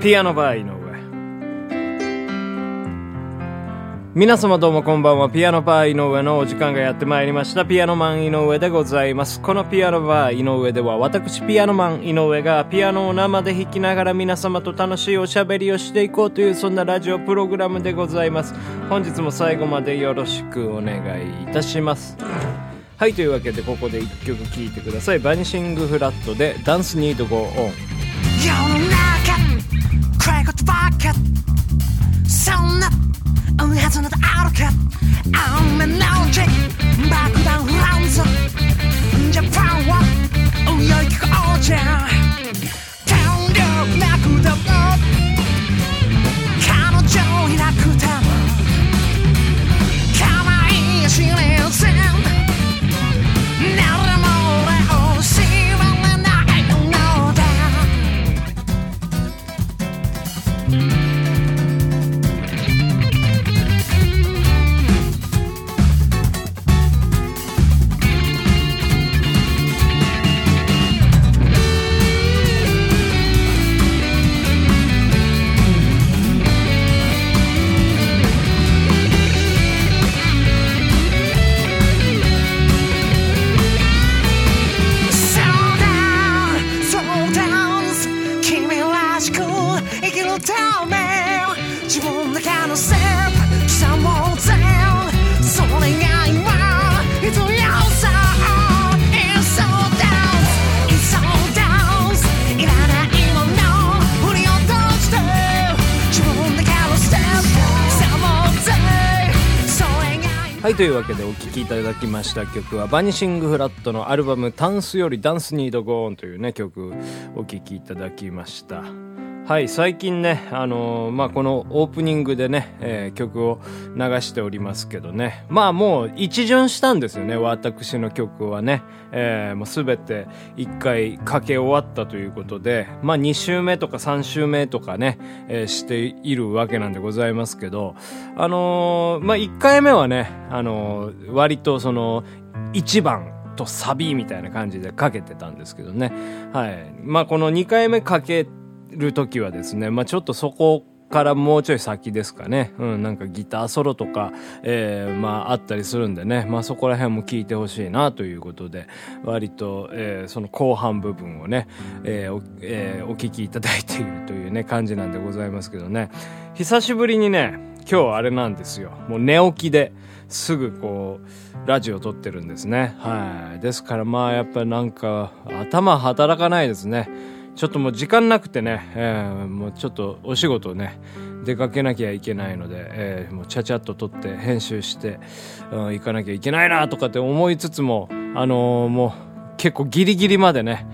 ピアノバー井上皆様どうもこんばんは。ピアノバー井上のお時間がやってまいりました。ピアノマン井上でございます。このピアノバー井上では私ピアノマン井上がピアノを生で弾きながら皆様と楽しいおしゃべりをしていこうというそんなラジオプログラムでございます。本日も最後までよろしくお願いいたします。はい、というわけでここで1曲聴いてください。バニシングフラットでダンスニードゴーオン。世の中暗いことばっかそんな追うはず tell me 自分だけのステップ刻もうぜそれが今はい、というわけでお聴きいただきました曲は、バニシングフラットのアルバム、タンスよりダンスニードゴーンというね、曲お聴きいただきました。はい、最近ね、あのーまあ、このオープニングでね、えー曲を流しておりますけどね。まあもう一巡したんですよね、私の曲はね。えーもうすべて一回かけ終わったということで、まあ2週目とか3週目とかね、えーしているわけなんでございますけど、あのーまあ1回目はね、あのー割とその、1番とサビみたいな感じでかけてたんですけどね。はい。まあこの2回目かけるときはですね、まあちょっとそこからもうちょい先ですかね。うん、なんかギターソロとか、えー、まああったりするんでね、まあそこら辺も聞いてほしいなということで、割と、えーその後半部分をね、えーおえーお聞きいただいているというね、感じなんでございますけどね。久しぶりにね、今日あれなんですよ。もう寝起きですぐこう、ラジオ撮ってるんですね。はい。ですからまあやっぱりなんか頭働かないですね。ちょっともう時間なくてね、えーもうちょっとお仕事ね、出かけなきゃいけないので、えーもうちゃちゃっと撮って編集して、うん行かなきゃいけないなとかって思いつつも、あのーもう結構ギリギリまでね、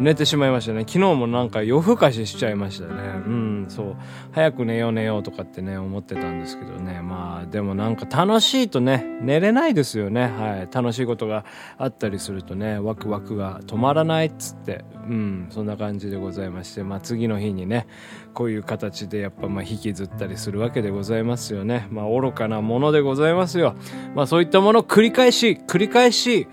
寝てしまいましたね。昨日もなんか夜更かししちゃいましたね。うん、そう。早く寝よう寝ようとかってね、思ってたんですけどね。まあ、でもなんか楽しいとね、寝れないですよね。はい。楽しいことがあったりするとね、ワクワクが止まらないっつって、うん、そんな感じでございまして、まあ次の日にね、こういう形でやっぱまあ引きずったりするわけでございますよね。まあ愚かなものでございますよ。まあそういったものを繰り返し、繰り返し、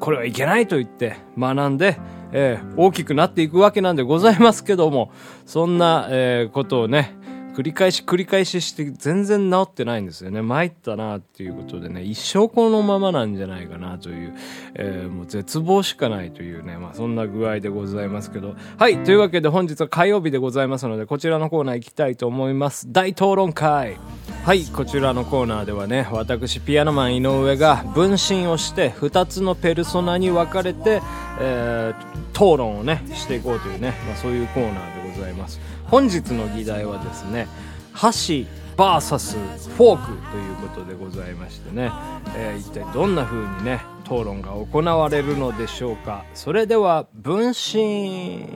これはいけないと言って学んで、えー大きくなっていくわけなんでございますけども、そんな、えーことをね、繰り返し繰り返しして全然治ってないんですよね。参ったなっていうことでね、一生このままなんじゃないかなという、えーもう絶望しかないというね、まあそんな具合でございますけど。はい、というわけで本日は火曜日でございますので、こちらのコーナー行きたいと思います。大討論会はい、こちらのコーナーではね、私ピアノマン井上が分身をして2つのペルソナに分かれて、えー討論をね、していこうというね、まあそういうコーナーでございます。本日の議題はですね、箸 VS フォークということでございましてね、えー一体どんな風にね、討論が行われるのでしょうか。それでは、分身。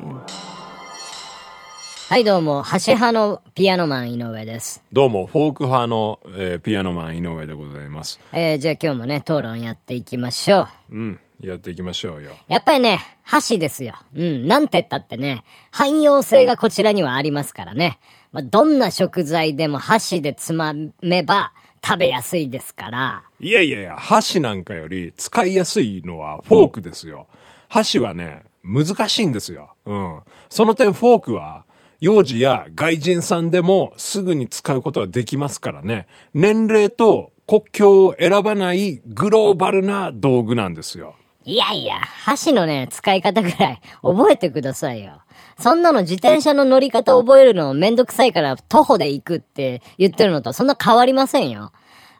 はい、どうも、箸派のピアノマン井上です。どうも、フォーク派の、えーピアノマン井上でございます。えー、じゃあ今日もね、討論やっていきましょう。うん、やっていきましょうよ。やっぱりね、箸ですよ。うん、なんて言ったってね、汎用性がこちらにはありますからね。まあ、どんな食材でも箸でつまめば食べやすいですから。いやいやいや、箸なんかより使いやすいのはフォークですよ。箸はね、難しいんですよ。うん。その点フォークは幼児や外人さんでもすぐに使うことができますからね。年齢と国境を選ばないグローバルな道具なんですよ。いやいや、箸のね、使い方ぐらい覚えてくださいよ。そんなの自転車の乗り方覚えるのめんどくさいから徒歩で行くって言ってるのとそんな変わりませんよ。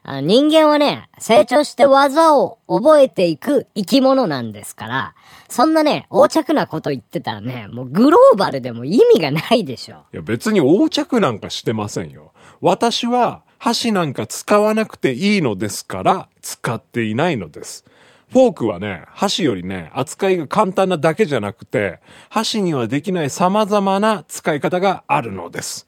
あ人間はね、成長して技を覚えていく生き物なんですから、そんなね、横着なこと言ってたらね、もうグローバルでも意味がないでしょ。いや別に横着なんかしてませんよ。私は箸なんか使わなくていいのですから使っていないのです。フォークはね、箸よりね、扱いが簡単なだけじゃなくて、箸にはできない様々な使い方があるのです。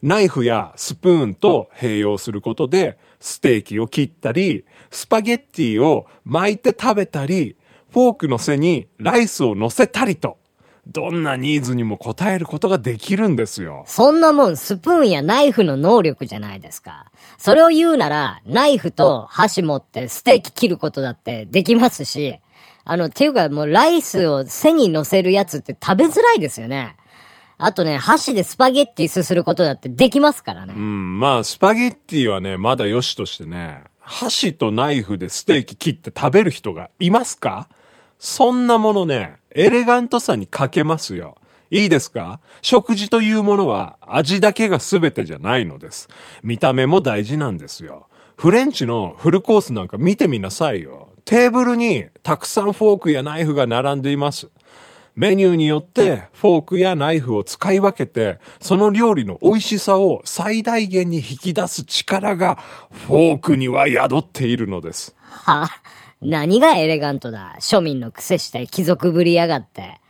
ナイフやスプーンと併用することで、ステーキを切ったり、スパゲッティを巻いて食べたり、フォークの背にライスを乗せたりと、どんなニーズにも応えることができるんですよ。そんなもんスプーンやナイフの能力じゃないですか。それを言うなら、ナイフと箸持ってステーキ切ることだってできますし、あの、っていうかもうライスを背に乗せるやつって食べづらいですよね。あとね、箸でスパゲッティすすることだってできますからね。うん、まあ、スパゲッティはね、まだ良しとしてね、箸とナイフでステーキ切って食べる人がいますか？そんなものね、エレガントさに欠けますよ。いいですか？食事というものは味だけが全てじゃないのです。見た目も大事なんですよ。フレンチのフルコースなんか見てみなさいよ。テーブルにたくさんフォークやナイフが並んでいます。メニューによってフォークやナイフを使い分けて、その料理の美味しさを最大限に引き出す力がフォークには宿っているのです。は何がエレガントだ？庶民の癖して貴族ぶりやがって。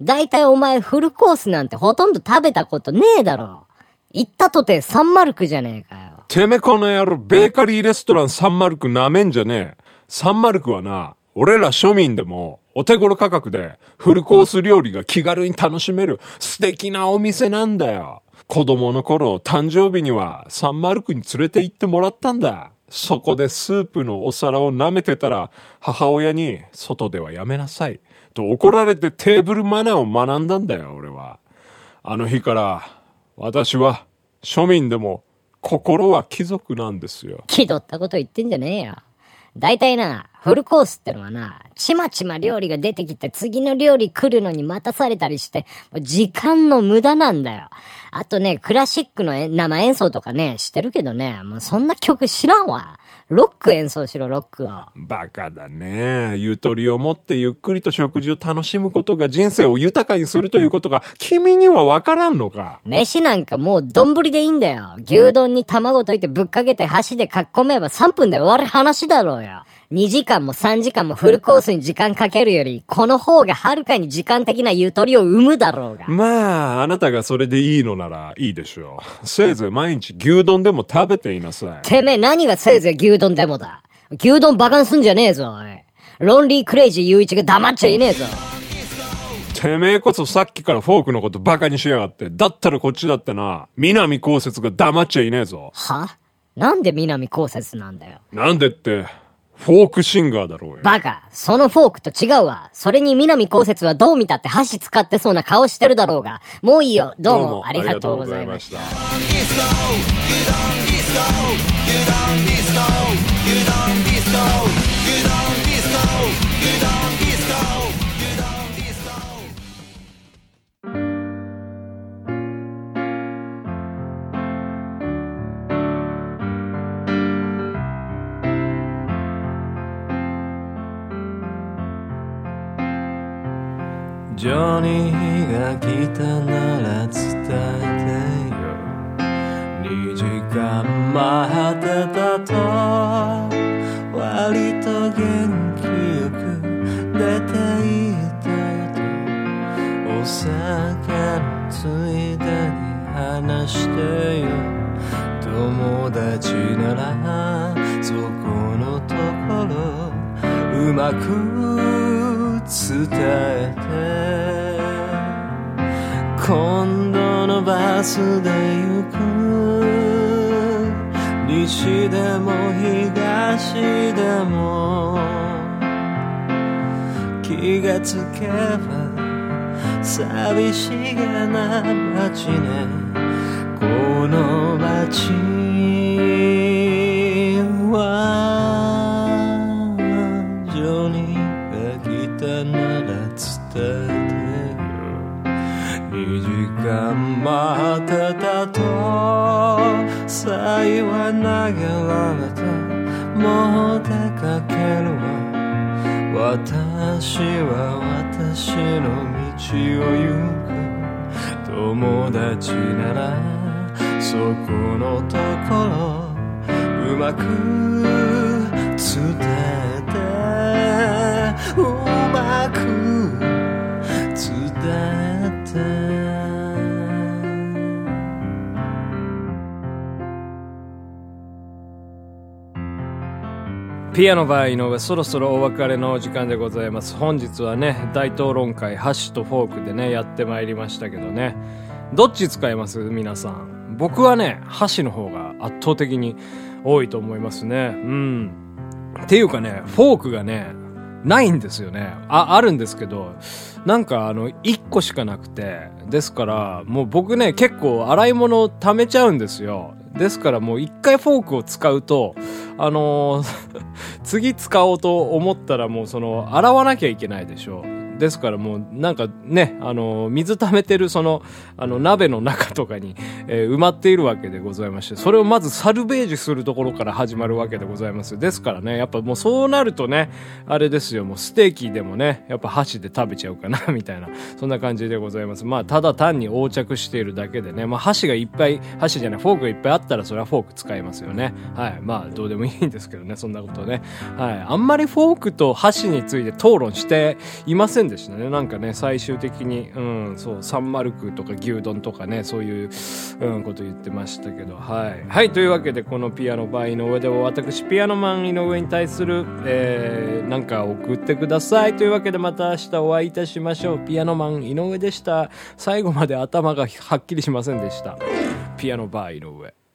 だいたいお前フルコースなんてほとんど食べたことねえだろ。行ったとてサンマルクじゃねえかよ。てめこの野郎、ベーカリーレストランサンマルクなめんじゃねえ。サンマルクはな、俺ら庶民でもお手頃価格でフルコース料理が気軽に楽しめる素敵なお店なんだよ。子供の頃、誕生日にはサンマルクに連れて行ってもらったんだ。そこでスープのお皿を舐めてたら、母親に、外ではやめなさい。と怒られてテーブルマナーを学んだんだよ、俺は。あの日から、私は、庶民でも、心は貴族なんですよ。気取ったこと言ってんじゃねえよ。大体な、フルコースってのはな、ちまちま料理が出てきて次の料理来るのに待たされたりして、もう時間の無駄なんだよ。あとね、クラシックのえ生演奏とかね、してるけどね、もうそんな曲知らんわ。ロック演奏しろ、ロックを。バカだね。ゆとりを持ってゆっくりと食事を楽しむことが人生を豊かにするということが 君にはわからんのか？飯なんかもう丼でいいんだよ。牛丼に卵溶いてぶっかけて箸でかっこめば3分で終わる話だろうよ。2時間も3時間もフルコースに時間かけるより、この方がはるかに時間的なゆとりを生むだろうが。まあ、あなたがそれでいいのならいいでしょう。せいぜい毎日牛丼でも食べていなさい。てめえ何がせいぜい牛丼でもだ？牛丼バカにすんじゃねえぞ、おい。ロンリークレイジー雄一が黙っちゃいねえぞ。てめえこそさっきからフォークのことバカにしやがって。だったらこっちだってな、南こうせつが黙っちゃいねえぞ。は？なんで南こうせつなんだよ。なんでって、フォークシンガーだろうよ。バカ、そのフォークと違うわ。それに南こうせつはどう見たって箸使ってそうな顔してるだろうが。もういいよ。どうもありがとうございました。来たなら伝えてよ。2時間待ってたと。割と元気よく出ていたよと。お酒のついでに話してよ。友達ならそこのところうまく伝えて。今度のバスで行く西でも東でも気がつけば寂しげな街ねこの街は待ってたとさいは投げられた。もう出かけるわ私は私の道を行く。友達ならそこのところうまく伝えピアノバー井上そろそろお別れのお時間でございます。本日はね大討論会箸とフォークでねやってまいりましたけどね。どっち使います？皆さん。僕はね箸の方が圧倒的に多いと思いますね。うん。っていうかねフォークがねないんですよね。ああるんですけどなんかあの1個しかなくて。ですからもう僕ね結構洗い物を溜めちゃうんですよ。ですからもう一回フォークを使うとあのー 次使おうと思ったらもうその洗わなきゃいけないでしょ。うですからもうなんかね、あの、水溜めてるその、あの、鍋の中とかに、えー埋まっているわけでございまして、それをまずサルベージするところから始まるわけでございます。ですからね、やっぱもうそうなるとね、あれですよ、もうステーキでもね、やっぱ箸で食べちゃうかな、みたいな、そんな感じでございます。まあ、ただ単に横着しているだけでね、まあ、箸がいっぱい、箸じゃない、フォークがいっぱいあったら、それはフォーク使いますよね。はい。まあ、どうでもいいんですけどね、そんなことね。はい。あんまりフォークと箸について討論していませんんでしたね。なんかね、最終的に、うん、そう、サンマルクとか牛丼とかね、そういう、うん、こと言ってましたけど、はい。はい。というわけで、このピアノバー井上では、私、ピアノマン井上に対する、えー、なんか送ってください。というわけで、また明日お会いいたしましょう。ピアノマン井上でした。最後まで頭がはっきりしませんでした。ピアノバー井上。